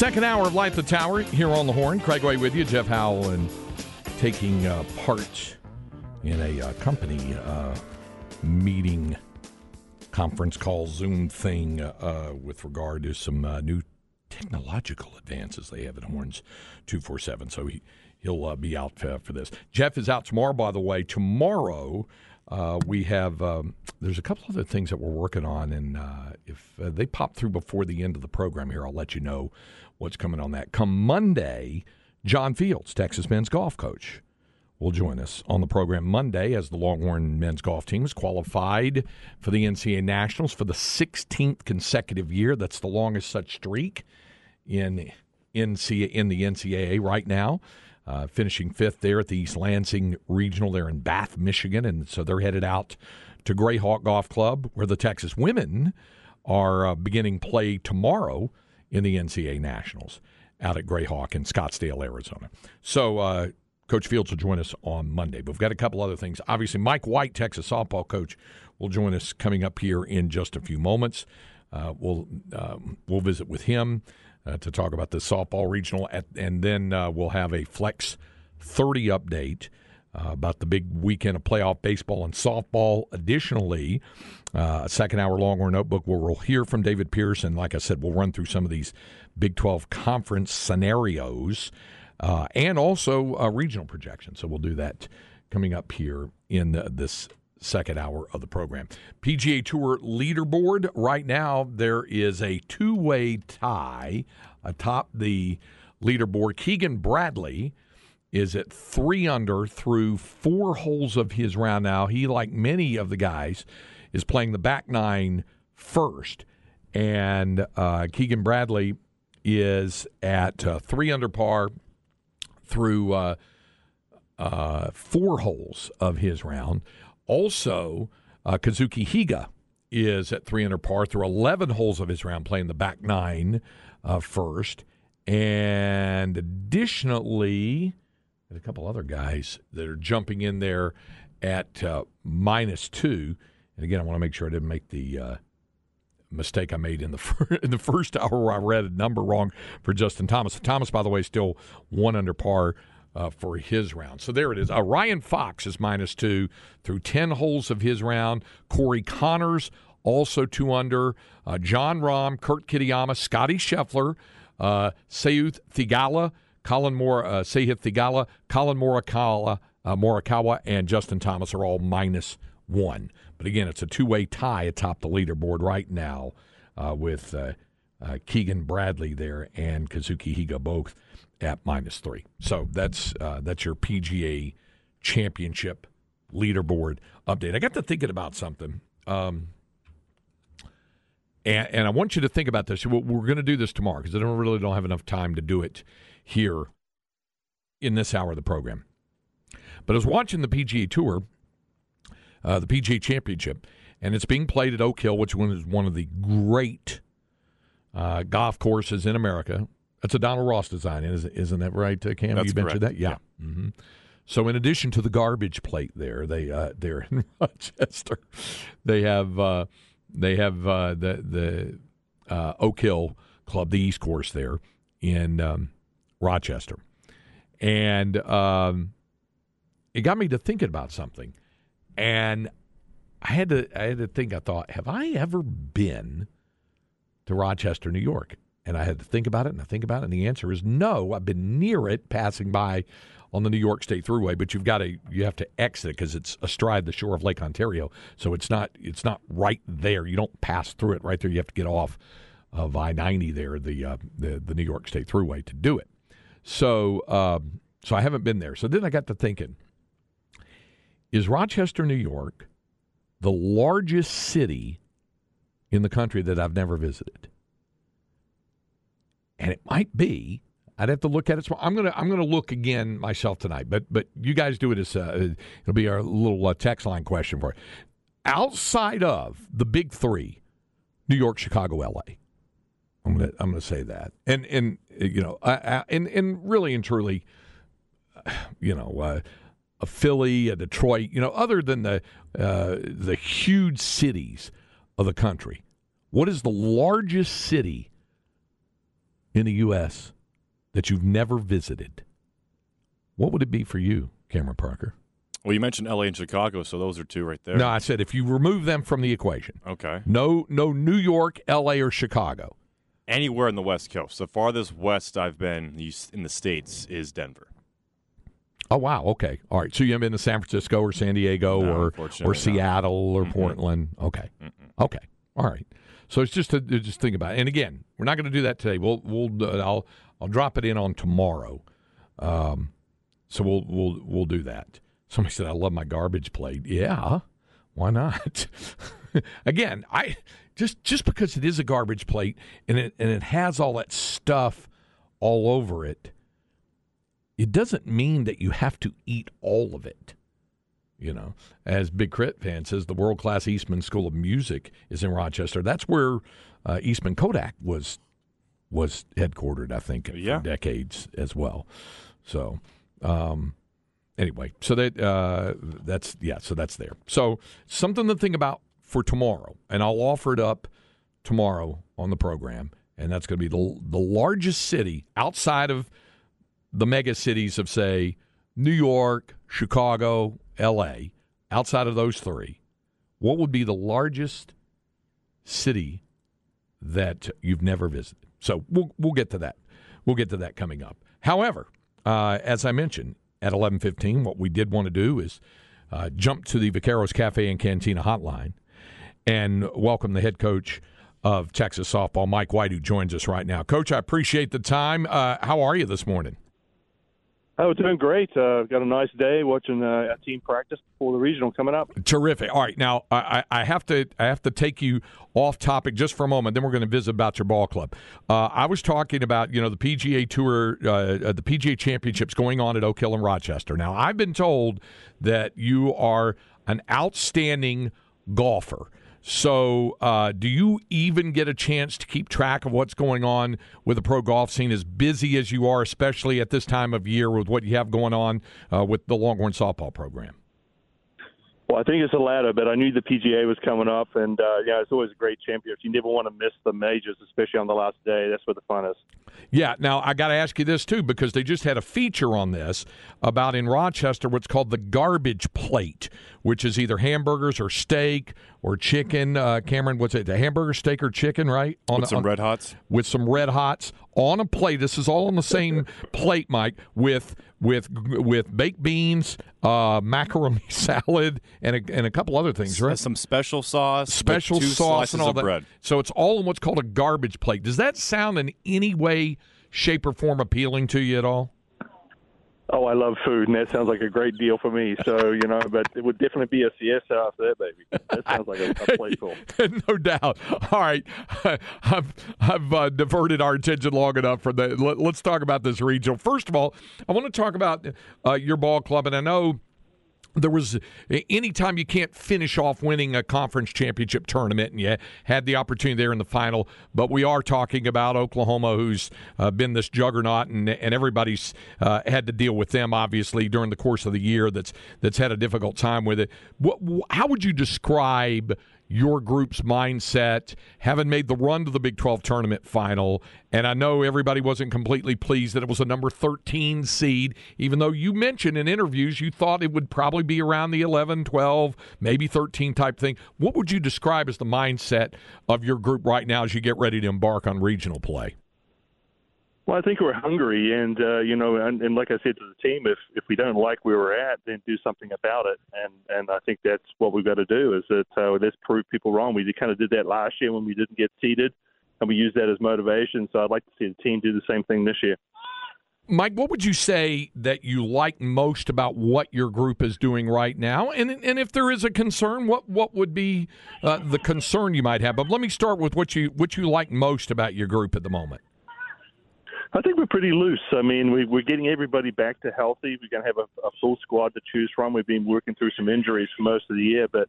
Second hour of Light the Tower here on the Horn. Craig Way with you, Jeff Howell, and taking uh, part in a uh, company uh, meeting, conference call, Zoom thing uh, with regard to some uh, new technological advances they have at Horns 247. So he, he'll uh, be out for this. Jeff is out tomorrow, by the way. Tomorrow, uh, we have um, there's a couple other things that we're working on, and uh, if uh, they pop through before the end of the program here, I'll let you know what's coming on that. Come Monday, John Fields, Texas men's golf coach, will join us on the program Monday as the Longhorn men's golf team is qualified for the NCAA Nationals for the 16th consecutive year. That's the longest such streak in NCAA, in the NCAA right now. Uh, finishing fifth there at the East Lansing Regional there in Bath, Michigan, and so they're headed out to Grayhawk Golf Club, where the Texas women are uh, beginning play tomorrow in the NCAA Nationals out at Grayhawk in Scottsdale, Arizona. So, uh, Coach Fields will join us on Monday. But we've got a couple other things. Obviously, Mike White, Texas softball coach, will join us coming up here in just a few moments. Uh, we'll um, we'll visit with him uh, to talk about the softball regional, at, and then uh, we'll have a Flex 30 update uh, about the big weekend of playoff baseball and softball. Additionally, uh, a second hour Longhorn Notebook where we'll hear from David Pierce. Like I said, we'll run through some of these Big 12 conference scenarios uh, and also uh, regional projections. So we'll do that coming up here in this second hour of the program. PGA Tour leaderboard right now, there is a two way tie atop the leaderboard. Keegan Bradley is at three under through four holes of his round now. He, like many of the guys, is playing the back nine first. And uh, Keegan Bradley is at uh, three under par through uh, uh four holes of his round. Also, uh, Kazuki Higa is at three under par through 11 holes of his round, playing the back nine uh, first. And additionally, a couple other guys that are jumping in there at uh, minus two. And again, I want to make sure I didn't make the uh, mistake I made in the in the first hour where I read a number wrong for Justin Thomas. Thomas, by the way, still one under par uh, for his round. So there it is. Uh, Ryan Fox is minus two through 10 holes of his round. Corey Conners, also two under. Uh, Jon Rahm, Kurt Kitayama, Scottie Scheffler, uh, Sahith Theegala, Colin Moore, uh, Sahith Theegala, Collin Morikawa, uh, Morikawa, and Justin Thomas are all minus one. But again, it's a two way tie atop the leaderboard right now uh, with uh, uh, Keegan Bradley there and Kazuki Higa both at minus three. So that's uh, that's your PGA Championship leaderboard update. I got to thinking about something, um, and, and I want you to think about this. We're going to do this tomorrow because I don't really don't have enough time to do it here in this hour of the program. But I was watching the PGA Tour, uh, the PGA Championship, and it's being played at Oak Hill, which is one of the great uh, golf courses in America. That's a Donald Ross design, isn't that right, uh, Cam? That's you mentioned that, yeah. yeah. Mm-hmm. So, in addition to the garbage plate, there they uh, they're in Rochester. They have uh, they have uh, the the uh, Oak Hill Club, the East Course there in um, Rochester, and um, it got me to thinking about something, and I had to I had to think. I thought, have I ever been to Rochester, New York? And I had to think about it and I think about it, and the answer is no. I've been near it, passing by on the New York State Thruway, but you've got to you have to exit because it's astride the shore of Lake Ontario, so it's not it's not right there. You don't pass through it right there. You have to get off of I ninety there, the, uh, the the New York State Thruway, to do it. So um, so I haven't been there. So then I got to thinking: Is Rochester, New York, the largest city in the country that I've never visited. And it might be I'd have to look at it. I'm gonna I'm gonna look again myself tonight. But but you guys do it as uh, it'll be our little uh, text line question for you. Outside of the big three, New York, Chicago, L.A. I'm gonna I'm gonna say that. And and you know I, and and really and truly, you know. Uh, a Philly, a Detroit, you know, other than the uh, the huge cities of the country, what is the largest city in the U.S that you've never visited, what would it be for you, Cameron Parker? Well, you mentioned L.A. and Chicago, so those are two right there. No, I said if you remove them from the equation. Okay. No, no New York, L.A. or Chicago. Anywhere in the West Coast. The farthest west I've been in the states is Denver. Oh wow. Okay. All right. So you haven't been to San Francisco or San Diego no, or or Seattle or mm Portland. Okay. Mm-mm. Okay. All right. So it's just to just think about it. And again, we're not going to do that today. We'll we'll uh, I'll I'll drop it in on tomorrow. Um, so we'll we'll we'll do that. Somebody said I love my garbage plate. Yeah, why not? Again, I just just because it is a garbage plate and it and it has all that stuff all over it, it doesn't mean that you have to eat all of it. You know, as Big Crit fan says, the world class Eastman School of Music is in Rochester. That's where uh, Eastman Kodak was was headquartered, I think, yeah. for decades as well. So, um, anyway, so that uh, that's yeah, so that's there. So something to think about for tomorrow, and I'll offer it up tomorrow on the program, and that's going to be the the largest city outside of the mega cities of say New York, Chicago, L.A. Outside of those three, what would be the largest city that you've never visited? So we'll we'll get to that. We'll get to that coming up. However, uh, as I mentioned at eleven fifteen, what we did want to do is uh, jump to the Vaqueros Cafe and Cantina hotline and welcome the head coach of Texas softball, Mike White, who joins us right now. Coach, I appreciate the time. Uh, how are you this morning? Oh, doing great. Uh, got a nice day watching uh, a team practice before the regional coming up. Terrific. All right, now I, I have to I have to take you off topic just for a moment. Then we're going to visit about your ball club. Uh, I was talking about you know the PGA Tour, uh, uh, the PGA Championships going on at Oak Hill and Rochester. Now I've been told that you are an outstanding golfer. So, uh, do you even get a chance to keep track of what's going on with the pro golf scene as busy as you are, especially at this time of year with what you have going on uh, with the Longhorn softball program? Well, I think it's the latter, but I knew the PGA was coming up, and uh, yeah, it's always a great championship. You never want to miss the majors, especially on the last day. That's where the fun is. Yeah. Now I got to ask you this too, because they just had a feature on this about in Rochester what's called the garbage plate, which is either hamburgers or steak or chicken. Uh, Cameron, what's it? The hamburger, steak, or chicken? Right? On with some on, red hots. With some red hots on a plate. This is all on the same plate, Mike. With with with baked beans, uh, macaroni salad, and a, and a couple other things, right? Some special sauce, special sauce, and all that. Bread. So it's all in what's called a garbage plate. Does that sound in any way, shape, or form appealing to you at all? Oh, I love food, and that sounds like a great deal for me. So you know, but it would definitely be a siesta after that, baby. That sounds like a, a playful. no doubt. All right, I've I've uh, diverted our attention long enough for the. Let, us talk about this regional. First of all, I want to talk about uh, your ball club, and I know there was anytime you can't finish off winning a conference championship tournament and you had the opportunity there in the final but we are talking about oklahoma who's uh, been this juggernaut and, and everybody's uh, had to deal with them obviously during the course of the year that's that's had a difficult time with it. What, how would you describe your group's mindset, having made the run to the Big 12 tournament final. And I know everybody wasn't completely pleased that it was a number 13 seed, even though you mentioned in interviews you thought it would probably be around the 11, 12, maybe 13 type thing. What would you describe as the mindset of your group right now as you get ready to embark on regional play? Well, I think we're hungry, and uh, you know, and, and like I said to the team, if if we don't like where we're at, then do something about it. And and I think that's what we've got to do. Is that uh, let's prove people wrong. We kind of did that last year when we didn't get seeded, and we used that as motivation. So I'd like to see the team do the same thing this year. Mike, what would you say that you like most about what your group is doing right now? And and if there is a concern, what what would be uh, the concern you might have? But let me start with what you what you like most about your group at the moment. I think we're pretty loose. I mean, we, we're getting everybody back to healthy. We're going to have a, a full squad to choose from. We've been working through some injuries for most of the year, but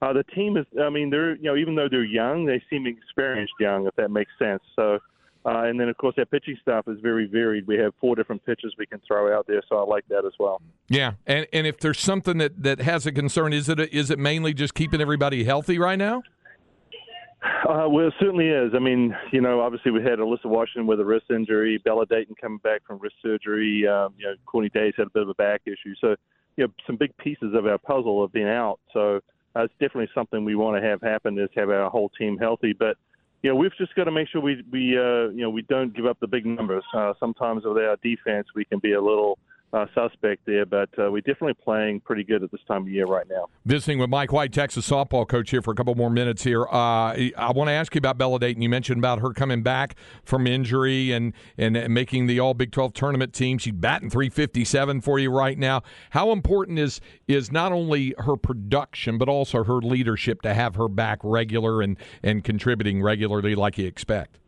uh, the team is. I mean, they're you know even though they're young, they seem experienced young, if that makes sense. So uh, and then, of course, our pitching staff is very varied. We have four different pitches we can throw out there, so I like that as well. Yeah, and and if there's something that, that has a concern, is it a, is it mainly just keeping everybody healthy right now? Uh, well, it certainly is. I mean, you know, obviously we had Alyssa Washington with a wrist injury, Bella Dayton coming back from wrist surgery. Um, you know, Courtney Days had a bit of a back issue. So, you know, some big pieces of our puzzle have been out. So uh, it's definitely something we want to have happen is have our whole team healthy. But you know, we've just got to make sure we we uh, you know we don't give up the big numbers. Uh, sometimes with our defense, we can be a little uh, suspect there, but uh, we're definitely playing pretty good at this time of year right now. Visiting with Mike White, Texas softball coach, here for a couple more minutes here. Uh, I want to ask you about Bella Dayton. You mentioned about her coming back from injury and, and making the All Big 12 tournament team. She's batting 357 for you right now. How important is is not only her production, but also her leadership to have her back regular and, and contributing regularly like you expect?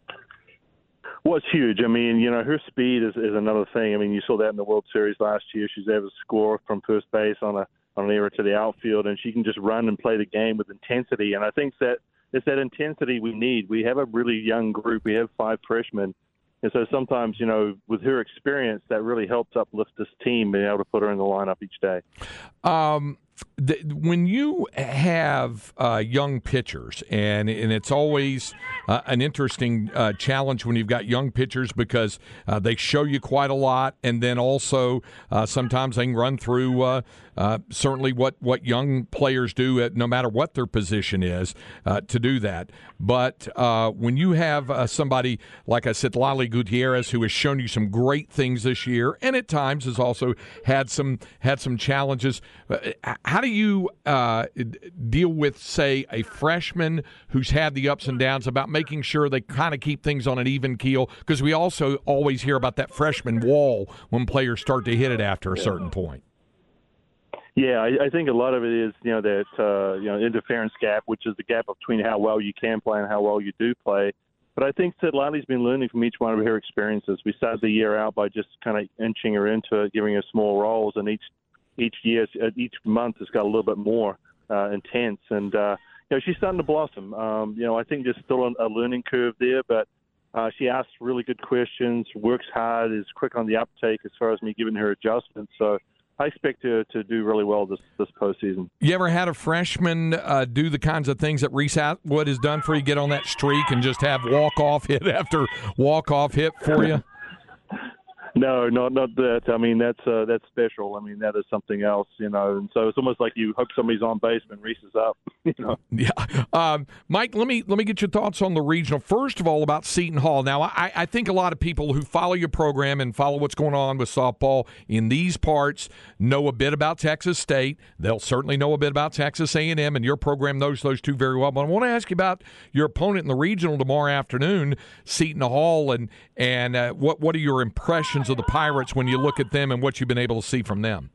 It's huge. I mean, you know, her speed is, is another thing. I mean, you saw that in the World Series last year. She's able to score from first base on a on an error to the outfield, and she can just run and play the game with intensity. And I think that it's that intensity we need. We have a really young group. We have five freshmen, and so sometimes, you know, with her experience, that really helps uplift this team, being able to put her in the lineup each day. Um, the, when you have uh, young pitchers, and and it's always uh, an interesting uh, challenge when you've got young pitchers because uh, they show you quite a lot, and then also uh, sometimes they can run through uh, certainly what, what young players do, at, no matter what their position is, uh, to do that. But uh, when you have uh, somebody, like I said, Lali Gutierrez, who has shown you some great things this year, and at times has also had some had some challenges, uh, how do you deal with, say, a freshman who's had the ups and downs about making sure they kind of keep things on an even keel? Because we also always hear about that freshman wall when players start to hit it after a certain point. Yeah, I, I think a lot of it is you know that uh, you know interference gap, which is the gap between how well you can play and how well you do play. But I think that Lali's been learning from each one of her experiences. We started the year out by just kind of inching her into it, giving her small roles, and each each year, uh, each month has got a little bit more uh, intense. And uh, you know, she's starting to blossom. Um, you know, I think there's still a learning curve there, but uh, she asks really good questions, works hard, is quick on the uptake as far as me giving her adjustments. So I expect to, to do really well this this postseason. You ever had a freshman uh, do the kinds of things that Reese Atwood has done for you? Get on that streak and just have walk off hit after walk off hit for you. No, not not that. I mean, that's uh, that's special. I mean, that is something else, you know. And so it's almost like you hope somebody's on base and is up, you know. Yeah, um, Mike. Let me let me get your thoughts on the regional. First of all, about Seton Hall. Now, I, I think a lot of people who follow your program and follow what's going on with softball in these parts know a bit about Texas State. They'll certainly know a bit about Texas A and M, and your program knows those two very well. But I want to ask you about your opponent in the regional tomorrow afternoon, Seton Hall, and and uh, what what are your impressions? Of the Pirates when you look at them and what you've been able to see from them?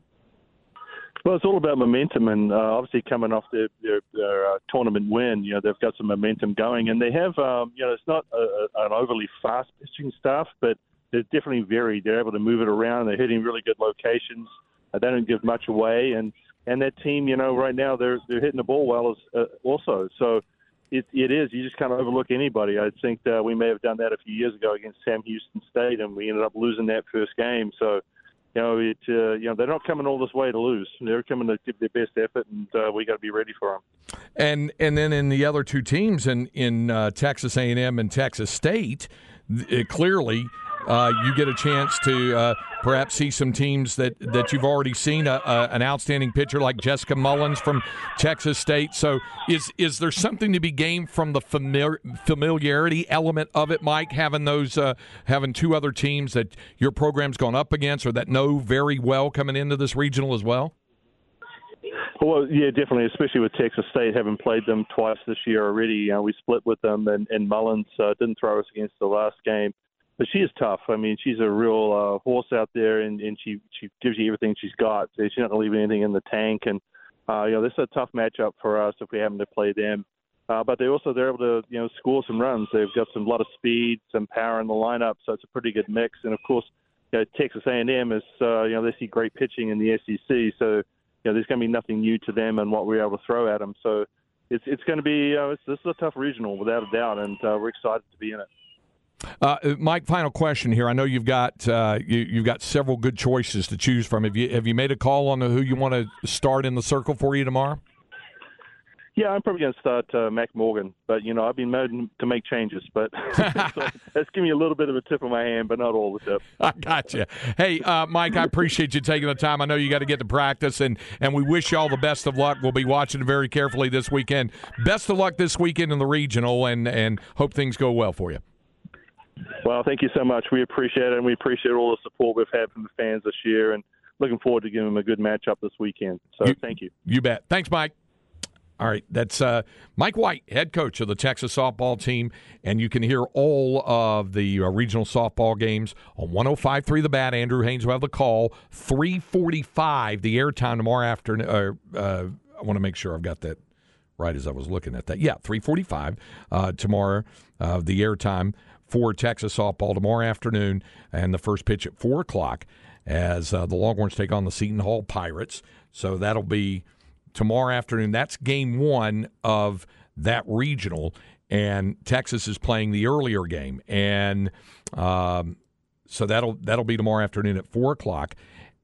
Well, it's all about momentum, and uh, obviously coming off their, their, their uh, tournament win, you know they've got some momentum going, and they have, um, you know, it's not a, a, an overly fast pitching staff, but they're definitely varied. They're able to move it around. They're hitting really good locations. Uh, they don't give much away, and and that team, you know, right now they're they're hitting the ball well as uh, also. So it, it is. You just kind of overlook anybody. I think uh, we may have done that a few years ago against Sam Houston State, and we ended up losing that first game. So, you know, it, uh, you know, they're not coming all this way to lose. They're coming to give their best effort, and uh, we got to be ready for them. And and then in the other two teams in in uh, Texas A and M and Texas State, it clearly uh, you get a chance to uh, perhaps see some teams that, that you've already seen a, a, an outstanding pitcher like Jessica Mullins from Texas State. So, is is there something to be gained from the familiar, familiarity element of it, Mike? Having those uh, having two other teams that your program's gone up against or that know very well coming into this regional as well. Well, yeah, definitely, especially with Texas State having played them twice this year already. Know, we split with them, and, and Mullins uh, didn't throw us against the last game but she is tough. I mean, she's a real uh, horse out there, and, and she she gives you everything she's got. She's not leave anything in the tank, and uh, you know this is a tough matchup for us if we happen to play them. Uh, but they also they're able to you know score some runs. They've got some lot of speed, some power in the lineup, so it's a pretty good mix. And of course, you know, Texas A&M is uh, you know they see great pitching in the SEC, so you know there's going to be nothing new to them and what we're able to throw at them. So it's it's going to be uh, it's, this is a tough regional without a doubt, and uh, we're excited to be in it. Uh, Mike, final question here. I know you've got uh, you, have got several good choices to choose from. Have you have you made a call on who you want to start in the circle for you tomorrow? Yeah, I'm probably going to start uh, Mac Morgan, but you know I've been made to make changes, but so that's giving me a little bit of a tip of my hand, but not all the tip. I got you. Hey, uh, Mike, I appreciate you taking the time. I know you got to get to practice, and and we wish you all the best of luck. We'll be watching very carefully this weekend. Best of luck this weekend in the regional, and and hope things go well for you. Well, thank you so much. We appreciate it, and we appreciate all the support we've had from the fans this year, and looking forward to giving them a good matchup this weekend. So, you, thank you. You bet. Thanks, Mike. All right, that's uh, Mike White, head coach of the Texas softball team, and you can hear all of the uh, regional softball games on 105.3 The Bat. Andrew Haynes will have the call. 3:45 the airtime tomorrow afternoon. Uh, uh, I want to make sure I've got that right as I was looking at that. Yeah, 3:45 uh, tomorrow. Uh, the airtime for Texas softball tomorrow afternoon, and the first pitch at four o'clock as the Longhorns take on the Seton Hall Pirates. So that'll be tomorrow afternoon. That's game one of that regional, and Texas is playing the earlier game, and um, so that'll that'll be tomorrow afternoon at four o'clock,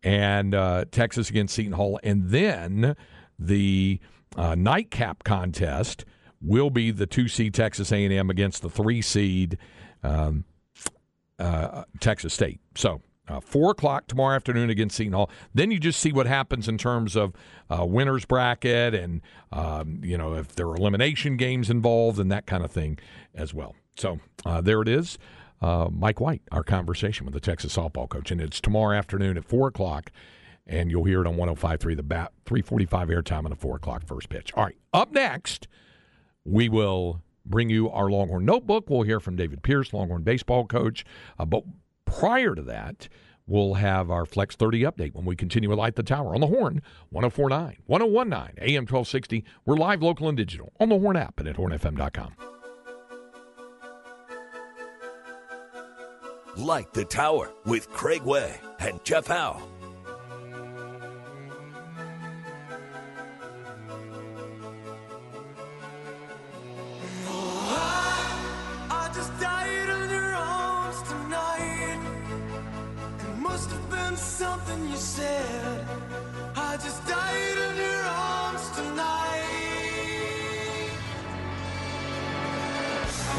and uh, Texas against Seton Hall, and then the uh, nightcap contest will be the two seed Texas A and M against the three seed um, uh, Texas State. So uh, four o'clock tomorrow afternoon against Seton Hall. Then you just see what happens in terms of uh, winners bracket and um, you know if there are elimination games involved and that kind of thing as well. So uh, there it is. Uh, Mike White, our conversation with the Texas softball coach, and it's tomorrow afternoon at four o'clock, and you'll hear it on 105.3 the bat, 3:45 airtime on the four o'clock first pitch. All right, up next, we will bring you our Longhorn Notebook. We'll hear from David Pierce, Longhorn baseball coach, uh, but prior to that, we'll have our Flex 30 update when we continue with Light the Tower on the Horn, 1049, 1019, AM 1260. We're live, local, and digital on the Horn app and at hornfm.com. Light the Tower with Craig Way and Jeff Howe.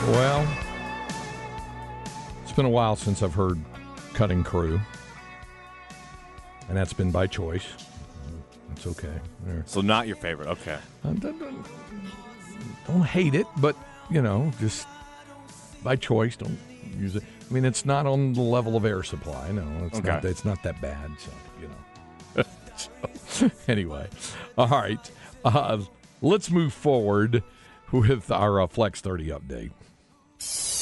Well, it's been a while since I've heard Cutting Crew, and that's been by choice. It's okay. So not your favorite. Okay. Don't, don't, don't hate it, but you know, just by choice. Don't use it. I mean, it's not on the level of Air Supply. No, it's okay. not. It's not that bad. So you know. so, anyway, all right. Uh, let's move forward with our uh, Flex 30 update.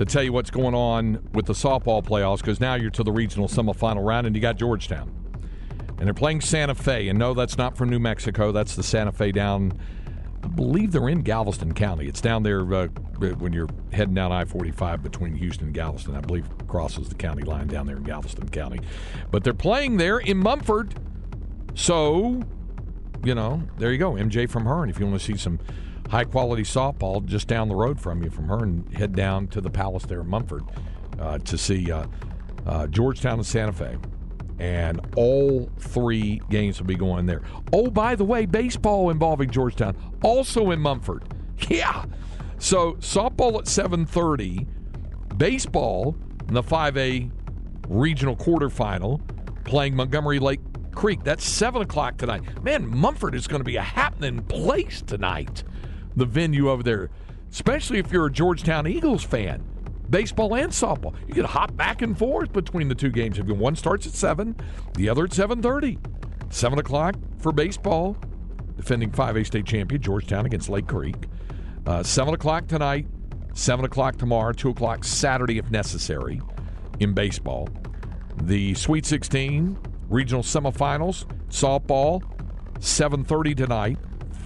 to tell you what's going on with the softball playoffs because now you're to the regional semifinal round and you got Georgetown. And they're playing Santa Fe. And no, that's not from New Mexico. That's the Santa Fe down, I believe they're in Galveston County. It's down there uh, when you're heading down I 45 between Houston and Galveston. I believe crosses the county line down there in Galveston County. But they're playing there in Mumford. So, you know, there you go. MJ from her. And If you want to see some high quality softball just down the road from you from her and head down to the Palace there in Mumford uh, to see uh, uh, Georgetown and Santa Fe. And all three games will be going there. Oh, by the way, baseball involving Georgetown also in Mumford. Yeah. So softball at 7:30, baseball in the 5A regional quarterfinal, playing Montgomery Lake Creek. That's 7 o'clock tonight. Man, Mumford is going to be a happening place tonight. The venue over there, especially if you're a Georgetown Eagles fan. Baseball and softball. You can hop back and forth between the two games. If one starts at 7, the other at 7.30. 7 o'clock for baseball. Defending 5A state champion Georgetown against Lake Creek. Uh, 7 o'clock tonight, 7 o'clock tomorrow, 2 o'clock Saturday if necessary in baseball. The Sweet 16 regional semifinals, softball, 7.30 tonight,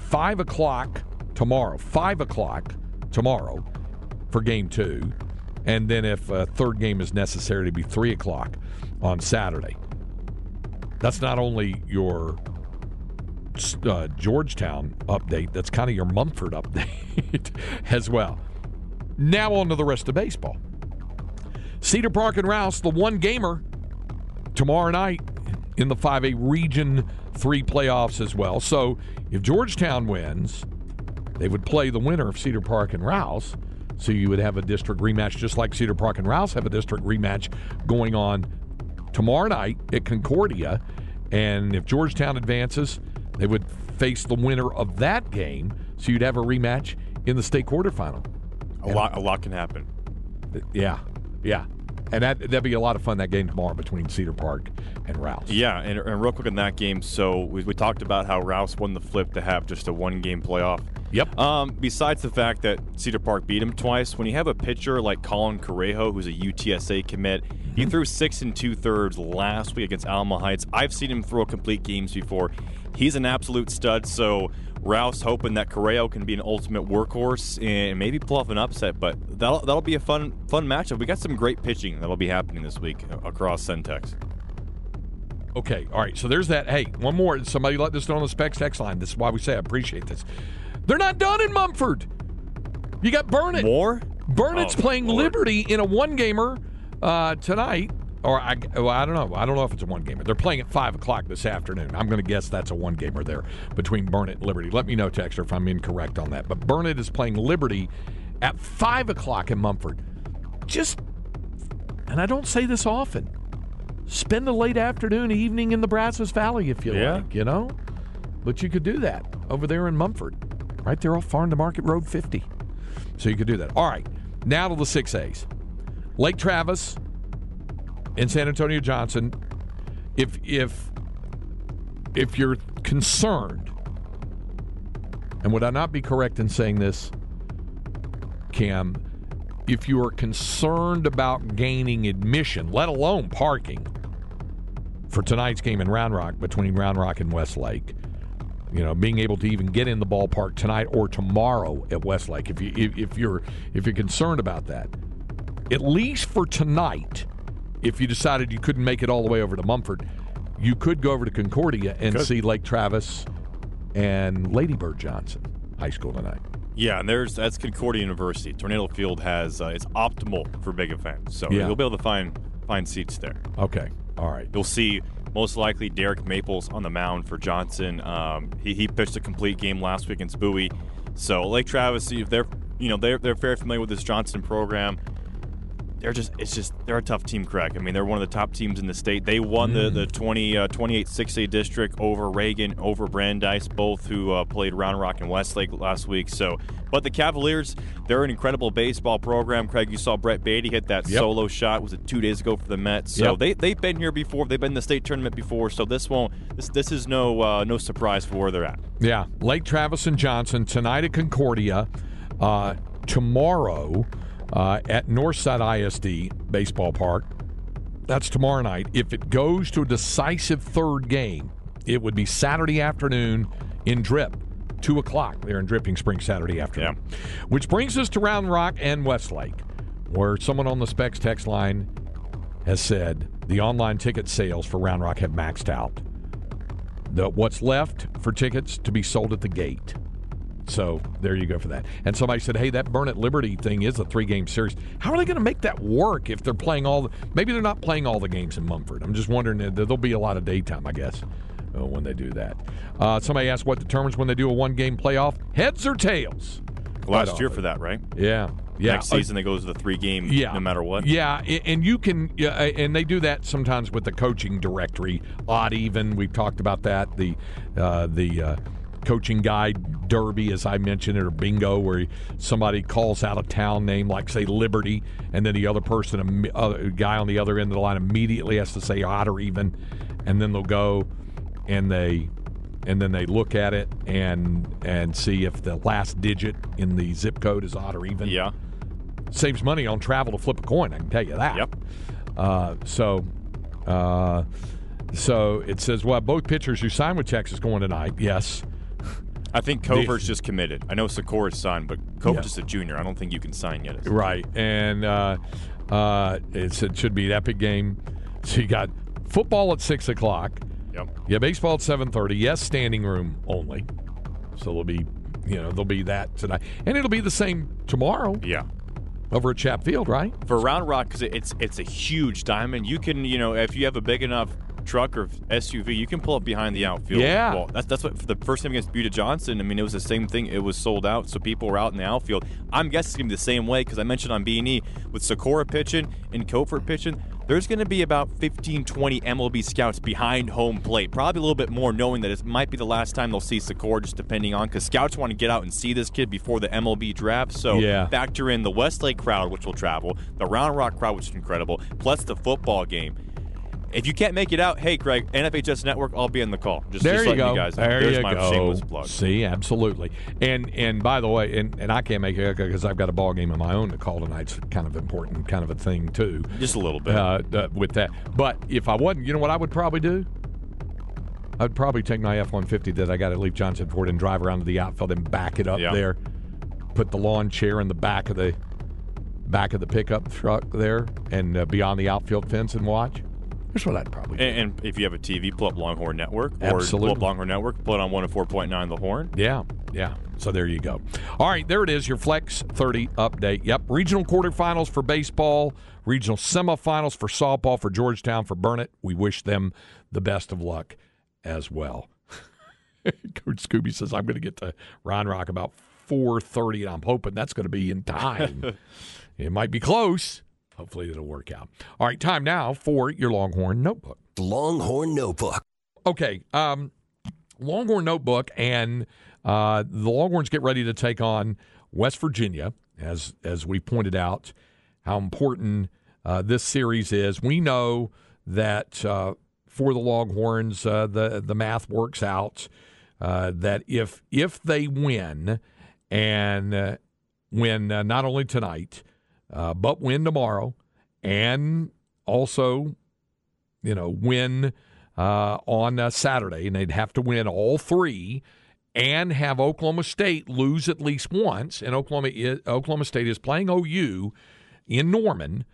5 o'clock tomorrow, 5 o'clock tomorrow for game two. And then if a third game is necessary to be 3 o'clock on Saturday. That's not only your uh, Georgetown update, that's kind of your Mumford update as well. Now on to the rest of baseball. Cedar Park and Rouse, the one gamer tomorrow night in the 5A Region 3 playoffs as well. So if Georgetown wins, they would play the winner of Cedar Park and Rouse. So you would have a district rematch just like Cedar Park and Rouse have a district rematch going on tomorrow night at Concordia. And if Georgetown advances, they would face the winner of that game. So you'd have a rematch in the state quarterfinal. A lot, a lot can happen. Yeah, yeah. And that, that'd be a lot of fun that game tomorrow between Cedar Park and Rouse. Yeah, and, and real quick in that game. So we, we talked about how Rouse won the flip to have just a one game playoff. Yep. Um, besides the fact that Cedar Park beat him twice, when you have a pitcher like Colin Correjo, who's a UTSA commit, he Mm-hmm. threw six and two thirds last week against Alma Heights. I've seen him throw complete games before. He's an absolute stud. So Rouse hoping that Correjo can be an ultimate workhorse and maybe pull off an upset, but that'll that'll be a fun fun matchup. We got some great pitching that'll be happening this week across Centex. Okay, all right. So there's that. Hey, one more. Somebody let this know on the specs text line. This is why we say I appreciate this. They're not done in Mumford. You got Burnet. More? Burnet's Oh, playing Lord. Liberty in a one gamer uh, tonight. Or I, well, I don't know. I don't know if it's a one gamer. They're playing at five o'clock this afternoon. I'm going to guess that's a one gamer there between Burnet and Liberty. Let me know, Texter, if I'm incorrect on that. But Burnet is playing Liberty at five o'clock in Mumford. Just, and I don't say this often. Spend a late afternoon, evening in the Brazos Valley if you Yeah. like. You know, but you could do that over there in Mumford, right there off Farm to Market Road 50. So you could do that. All right, now to the six A's. Lake Travis in San Antonio Johnson. If if if you're concerned, and would I not be correct in saying this, Cam? If you are concerned about gaining admission, let alone parking, for tonight's game in Round Rock between Round Rock and Westlake, you know, being able to even get in the ballpark tonight or tomorrow at Westlake, if you if, if you're if you're concerned about that, at least for tonight, if you decided you couldn't make it all the way over to Mumford, you could go over to Concordia and Could. see Lake Travis and Lady Bird Johnson High School tonight. Yeah, and there's that's Concordia University. Tornado Field has uh, it's optimal for big events, so Yeah. you'll be able to find find seats there. Okay, all right. You'll see most likely Derek Maples on the mound for Johnson. Um, he, he pitched a complete game last week against Bowie. So Lake Travis, if they're you know they're they're very familiar with this Johnson program. They're just it's just they're a tough team, Craig. I mean, they're one of the top teams in the state. They won the the 20 uh, 28 6A district over Reagan, over Brandeis, both who uh, played Round Rock and Westlake last week. So, but the Cavaliers, they're an incredible baseball program. Craig, you saw Brett Baty hit that Yep. solo shot. Was it two days ago for the Mets? So Yep. they they've been here before. They've been in the state tournament before. So this won't this this is no uh, no surprise for where they're at. Yeah, Lake Travis and Johnson tonight at Concordia. Uh, tomorrow uh, at Northside ISD Baseball Park. That's tomorrow night. If it goes to a decisive third game, it would be Saturday afternoon in Drip, two o'clock there in Dripping Springs Saturday afternoon. Which brings us to Round Rock and Westlake, where someone on the Specs text line has said the online ticket sales for Round Rock have maxed out. The, what's left for tickets to be sold at the gate. So there you go for that. And somebody said, "Hey, that Burnet Liberty thing is a three-game series. How are they going to make that work if they're playing all? The, maybe they're not playing all the games in Mumford. I'm just wondering. uh, There'll be a lot of daytime, I guess, uh, when they do that. Uh, somebody asked what determines when they do a one-game playoff: heads or tails. Last year for that, right? Yeah, Yeah. Next season, they go to the three game, yeah, no matter what. Yeah, and you can, yeah, and they do that sometimes with the coaching directory, odd even. We've talked about that. The uh, the uh, coaching guide derby, as I mentioned, or bingo, where somebody calls out a town name like say Liberty, and then the other person, a, a guy on the other end of the line, immediately has to say odd or even, and then they'll go and they and then they look at it and and see if the last digit in the zip code is odd or even. Yeah. Saves money on travel to flip a coin. I can tell you that. Yep. Uh, so, uh, so it says, well, both pitchers who signed with Texas going tonight. Yes. I think Covert's just committed. I know Sykora signed, but Covert's Yeah. just a junior. I don't think you can sign yet. Right. And uh, uh, it's, it should be an epic game. So you got football at six o'clock. Yep. Yeah, baseball at seven thirty. Yes, standing room only. So there'll be, you know, there'll be that tonight, and it'll be the same tomorrow Yeah. over at Chap Field, right? For Round Rock, because it's it's a huge diamond. You can, you know, if you have a big enough truck or SUV, you can pull up behind the outfield. Yeah. Well, that's that's what for the first time against Buda Johnson. I mean, it was the same thing. It was sold out, so people were out in the outfield. I'm guessing it's gonna be the same way because I mentioned on B and E with Sykora pitching and Kofert pitching. There's going to be about 15, 20 MLB scouts behind home plate. Probably a little bit more, knowing that it might be the last time they'll see Sykora, just depending on, because scouts want to get out and see this kid before the MLB draft. So Yeah. factor in the Westlake crowd, which will travel, the Round Rock crowd, which is incredible, plus the football game. If you can't make it out, hey, Greg, NFHS Network, I'll be in the call. Just, There just you go. you guys there you my go. See, absolutely. And and by the way, and, and I can't make it because I've got a ball game of my own to call tonight's kind of important, kind of a thing too. Just a little bit. Uh, uh, with that, but if I wasn't, you know what I would probably do? I'd probably take my F one fifty that I got at Leif Johnson Ford and drive around to the outfield and back it up Yeah. there. Put the lawn chair in the back of the back of the pickup truck there, and uh, beyond the outfield fence and watch. That's what I'd probably do. and, and if you have a TV, pull up Longhorn Network. Or pull up Longhorn Network, pull it on 104.9 The Horn. Yeah, yeah. So there you go. All right, there it is, your Flex 30 update. Yep, regional quarterfinals for baseball, regional semifinals for softball for Georgetown for Burnet. We wish them the best of luck as well. Coach Scooby says I'm going to get to Round Rock about 4:30, and I'm hoping that's going to be in time. it might be close. Hopefully, it'll work out. All right, time now for your Longhorn Notebook. Longhorn Notebook. Okay, um, Longhorn Notebook and uh, the Longhorns get ready to take on West Virginia, as as we pointed out, how important uh, this series is. We know that uh, for the Longhorns, uh, the the math works out uh, that if if they win and uh, win uh, not only tonight uh, but win tomorrow and also you know, win uh, on uh, Saturday, and they'd have to win all three and have Oklahoma State lose at least once. And Oklahoma is, Oklahoma State is playing OU in Norman,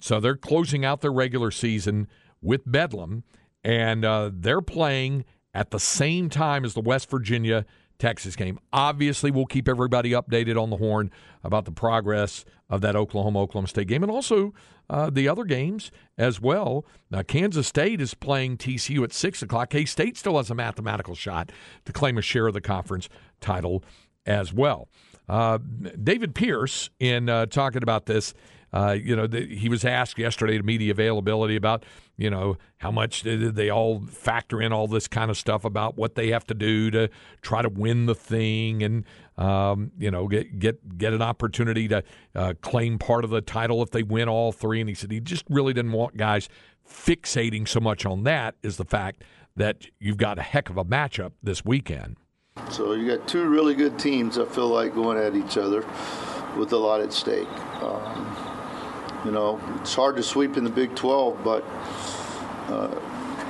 so they're closing out their regular season with Bedlam, and uh, they're playing at the same time as the West Virginia Texas game. Obviously, we'll keep everybody updated on the horn about the progress of that Oklahoma Oklahoma State game and also uh, the other games as well. Now, Kansas State is playing TCU at 6 o'clock. K State still has a mathematical shot to claim a share of the conference title as well. Uh, David Pierce, in uh, talking about this, uh, you know, the, he was asked yesterday to media availability about, you know, how much did they all factor in all this kind of stuff about what they have to do to try to win the thing and, um, you know, get get get an opportunity to uh, claim part of the title if they win all three. And he said he just really didn't want guys fixating so much on that. Is the fact that you've got a heck of a matchup this weekend. So you got two really good teams. I feel like going at each other with a lot at stake. Um, you know, it's hard to sweep in the Big 12, but uh,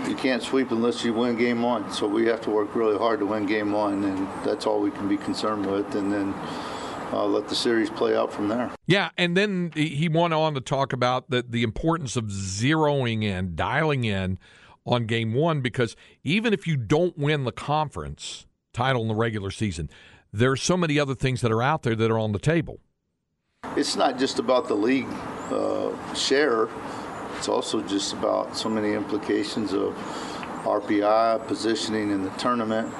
you can't sweep unless you win Game One. So we have to work really hard to win Game One, and that's all we can be concerned with. And then uh, let the series play out from there. Yeah, and then he went on to talk about the, the importance of zeroing in, dialing in on game one, because even if you don't win the conference title in the regular season, there are so many other things that are out there that are on the table. It's not just about the league uh, share. It's also just about so many implications of RPI positioning in the tournament.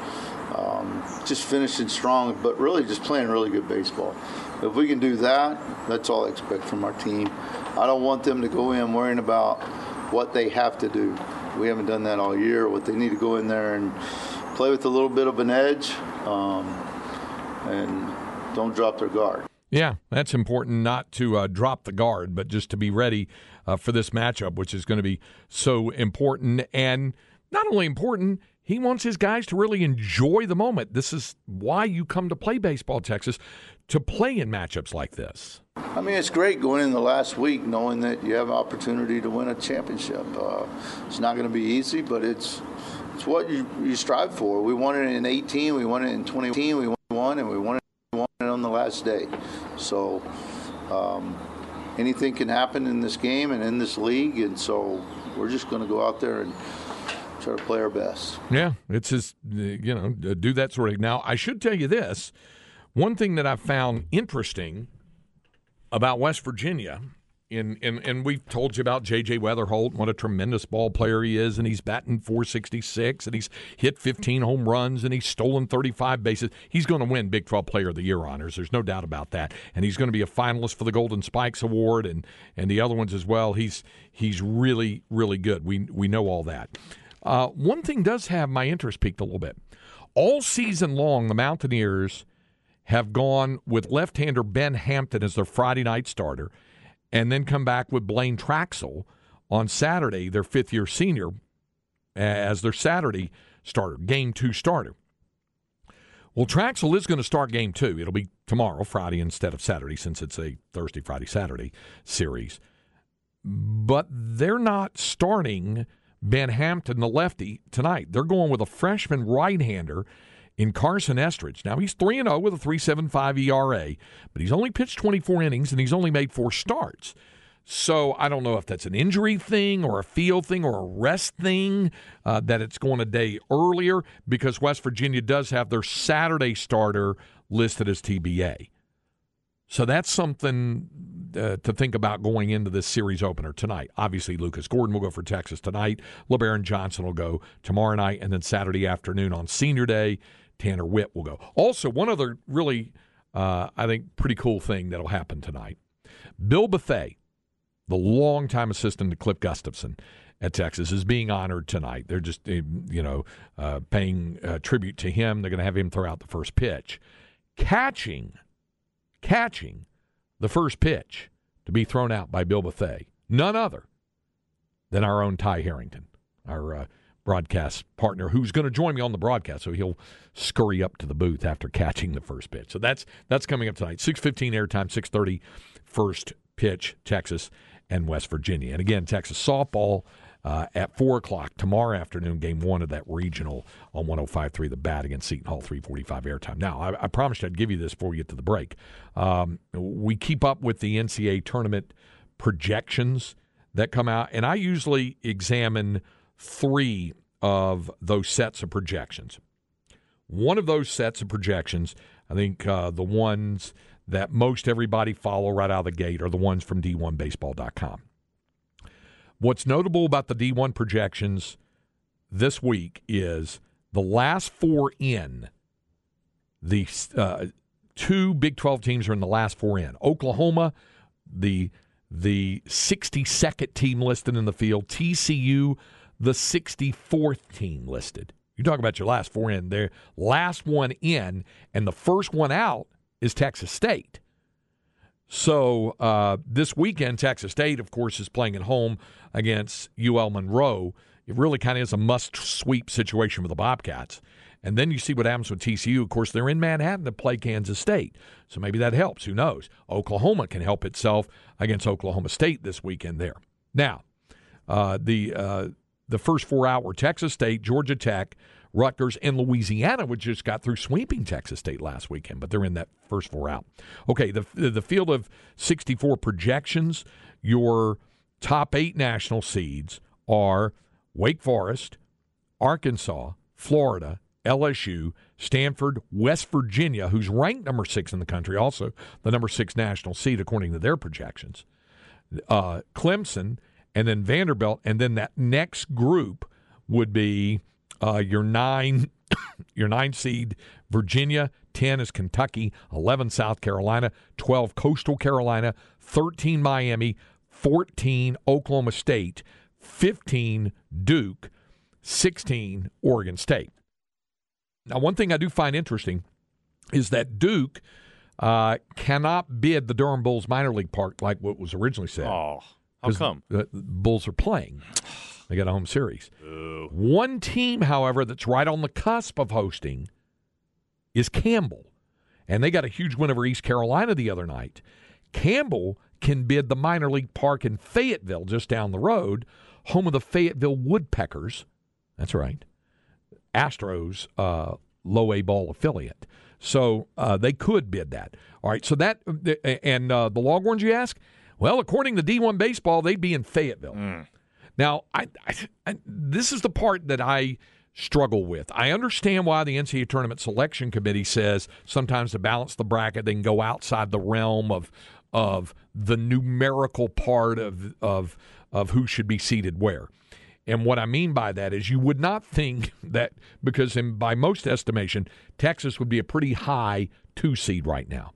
um, just finishing strong, but really just playing really good baseball. If we can do that, that's all I expect from our team. I don't want them to go in worrying about what they have to do. We haven't done that all year. What they need to go in there and play with a little bit of an edge, um, and don't drop their guard. Yeah, that's important not to uh, drop the guard, but just to be ready uh, for this matchup, which is going to be so important. And not only important, he wants his guys to really enjoy the moment. This is why you come to play baseball, Texas, to play in matchups like this. I mean, it's great going in the last week knowing that you have an opportunity to win a championship. Uh, it's not going to be easy, but it's it's what you, you strive for. We won it in 18, we won it in 2018, we won, and we won it, won it on the last day. So um, anything can happen in this game and in this league, and so we're just going to go out there and try to play our best. Yeah, it's just you know do that sort of. Now I should tell you this: one thing that I found interesting about West Virginia. In, and we've told you about J.J. Wetherholt, what a tremendous ball player he is, and he's batting 466, and he's hit 15 home runs, and he's stolen 35 bases. He's going to win Big 12 Player of the Year honors. There's no doubt about that. And he's going to be a finalist for the Golden Spikes Award and, and the other ones as well. He's he's really really good. We we know all that. Uh, one thing does have my interest piqued a little bit. All season long, the Mountaineers have gone with left hander Ben Hampton as their Friday night starter, and then come back with Blaine Traxel on Saturday, their fifth year senior, as their Saturday starter, game two starter. Well, Traxel is going to start game two. It'll be tomorrow, Friday, instead of Saturday, since it's a Thursday, Friday, Saturday series. But they're not starting Ben Hampton, the lefty, tonight. They're going with a freshman right hander in Carson Estridge. Now, he's 3 0 with a 3.75 ERA, but he's only pitched 24 innings and he's only made four starts. So I don't know if that's an injury thing or a field thing or a rest thing uh, that it's going a day earlier because West Virginia does have their Saturday starter listed as TBA. So that's something uh, to think about going into this series opener tonight. Obviously, Lucas Gordon will go for Texas tonight. Lebarron Johnson will go tomorrow night, and then Saturday afternoon on Senior Day, Tanner Witt will go. Also, one other really, uh, I think, pretty cool thing that'll happen tonight. Bill Bethea, the longtime assistant to Cliff Gustafson at Texas, is being honored tonight. They're just, eh, you know, uh, paying uh, tribute to him. They're going to have him throw out the first pitch. Catching, catching the first pitch to be thrown out by Bill Bethea, none other than our own Ty Harrington, our uh, broadcast partner, who's going to join me on the broadcast. So he'll scurry up to the booth after catching the first pitch. So that's that's coming up tonight. Six fifteen airtime, six thirty first pitch, Texas and West Virginia. And again, Texas softball uh, at 4 o'clock tomorrow afternoon, game one of that regional on 105.3 The Bat against Seton Hall, 345 airtime. Now, I, I promised I'd give you this before we get to the break. Um, we keep up with the NCAA tournament projections that come out, and I usually examine three of those sets of projections. One of those sets of projections, I think uh, the ones that most everybody follow right out of the gate are the ones from D1Baseball.com. What's notable about the D1 projections this week is the last four in, the uh, two Big 12 teams are in the last four in. Oklahoma, the the 62nd team listed in the field. TCU, the 64th team listed. You talk about your last four in there. Last one in, and the first one out is Texas State. So uh, this weekend, Texas State, of course, is playing at home against UL Monroe. It really kind of is a must sweep situation for the Bobcats. And then you see what happens with TCU. Of course, they're in Manhattan to play Kansas State. So maybe that helps. Who knows? Oklahoma can help itself against Oklahoma State this weekend there. Now, uh, the uh, the first four out were Texas State, Georgia Tech, Rutgers, and Louisiana, which just got through sweeping Texas State last weekend, but they're in that first four out. Okay, the the field of 64 projections, your top eight national seeds are Wake Forest, Arkansas, Florida, LSU, Stanford, West Virginia, who's ranked number six in the country, also the number six national seed according to their projections, uh, Clemson, and then Vanderbilt, and then that next group would be Uh, your nine, your nine seed Virginia, ten is Kentucky, eleven South Carolina, twelve Coastal Carolina, thirteen Miami, fourteen Oklahoma State, fifteen Duke, sixteen Oregon State. Now, one thing I do find interesting is that Duke uh, cannot bid the Durham Bulls minor league park like what was originally said. Oh, how come? The Bulls are playing. They got a home series. One team, however, that's right on the cusp of hosting is Campbell. And they got a huge win over East Carolina the other night. Campbell can bid the minor league park in Fayetteville, just down the road, home of the Fayetteville Woodpeckers. That's right. Astros uh, low A ball affiliate. So uh, they could bid that. All right. So that and uh, the Longhorns, you ask? Well, according to D1 baseball, they'd be in Fayetteville. Mm. Now, I, I, I this is the part that I struggle with. I understand why the NCAA tournament selection committee says sometimes to balance the bracket, they can go outside the realm of of the numerical part of of of who should be seeded where. And what I mean by that is you would not think that because in, by most estimation, Texas would be a pretty high two seed right now.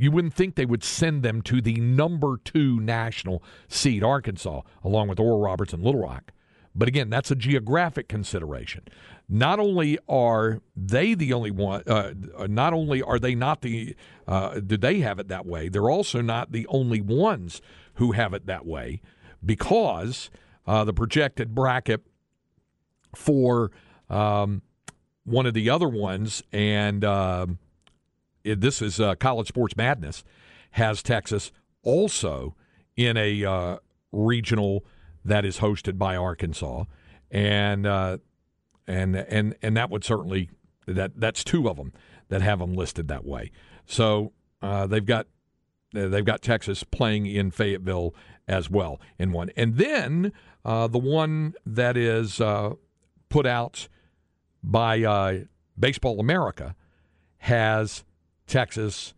You wouldn't think they would send them to the number two national seed, Arkansas, along with Oral Roberts and Little Rock. But again, that's a geographic consideration. Not only are they the only one, uh, not only are they not the, uh, do they have it that way, they're also not the only ones who have it that way because uh, the projected bracket for um, one of the other ones, and um it, this is uh, College Sports Madness, has Texas also in a uh, regional that is hosted by Arkansas, and uh, and and and that would certainly that that's two of them that have them listed that way. So uh, they've got they've got Texas playing in Fayetteville as well in one, and then uh, the one that is uh, put out by Baseball America has Texas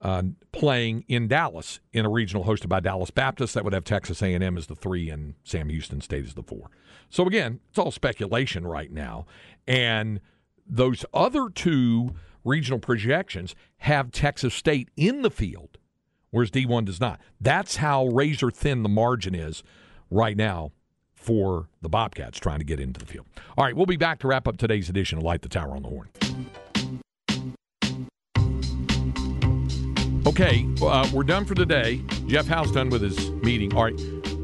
uh, playing in Dallas in a regional hosted by Dallas Baptist. That would have Texas A&M as the three and Sam Houston State as the four. So again, it's all speculation right now, and those other two regional projections have Texas State in the field, whereas D1 does not. That's how razor thin the margin is right now for the Bobcats trying to get into the field. All right, we'll be back to wrap up today's edition of Light the Tower on the Horn. Okay, uh, we're done for today. Jeff Howe's done with his meeting. All right,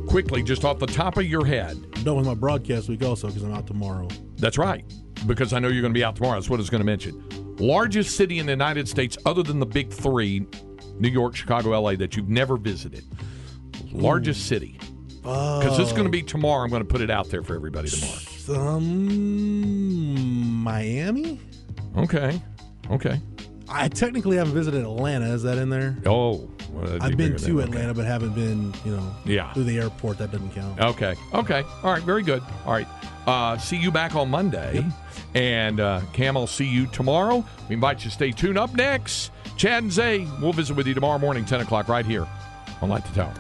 quickly, just off the top of your head. done with my broadcast week also because I'm out tomorrow. That's right, because I know you're going to be out tomorrow. That's what I was going to mention. Largest city in the United States, other than the big three New York, Chicago, LA, that you've never visited. Largest city. Because it's going to be tomorrow. I'm going to put it out there for everybody tomorrow. Um, Miami. Okay. Okay. I technically haven't visited Atlanta. Is that in there? Oh, well, I've been to than- okay. Atlanta, but haven't been, you know, Yeah. through the airport. That doesn't count. Okay. Okay. All right. Very good. All right. Uh, see you back on Monday. And uh, Cam, I'll see you tomorrow. We invite you to stay tuned. Up next, Chad and Zay. We'll visit with you tomorrow morning, 10 o'clock, right here on Light the Tower.